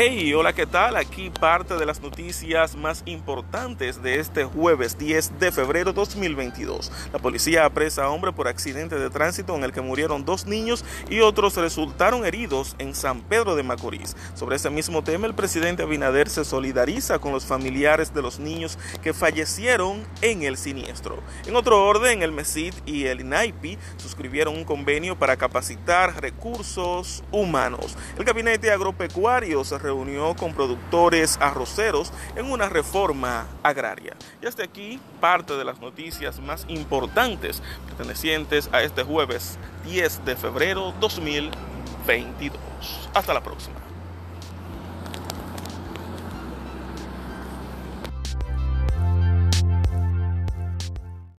Hey, hola, ¿qué tal? Aquí parte de las noticias más importantes de este jueves 10 de febrero 2022. La policía apresa a hombre por accidente de tránsito en el que murieron dos niños y otros resultaron heridos en San Pedro de Macorís. Sobre ese mismo tema, el presidente Abinader se solidariza con los familiares de los niños que fallecieron en el siniestro. En otro orden, el MESID y el INAIPI suscribieron un convenio para capacitar recursos humanos. El gabinete agropecuario se reunió con productores arroceros en una reforma agraria. Y hasta aquí parte de las noticias más importantes pertenecientes a este jueves 10 de febrero 2022. Hasta la próxima.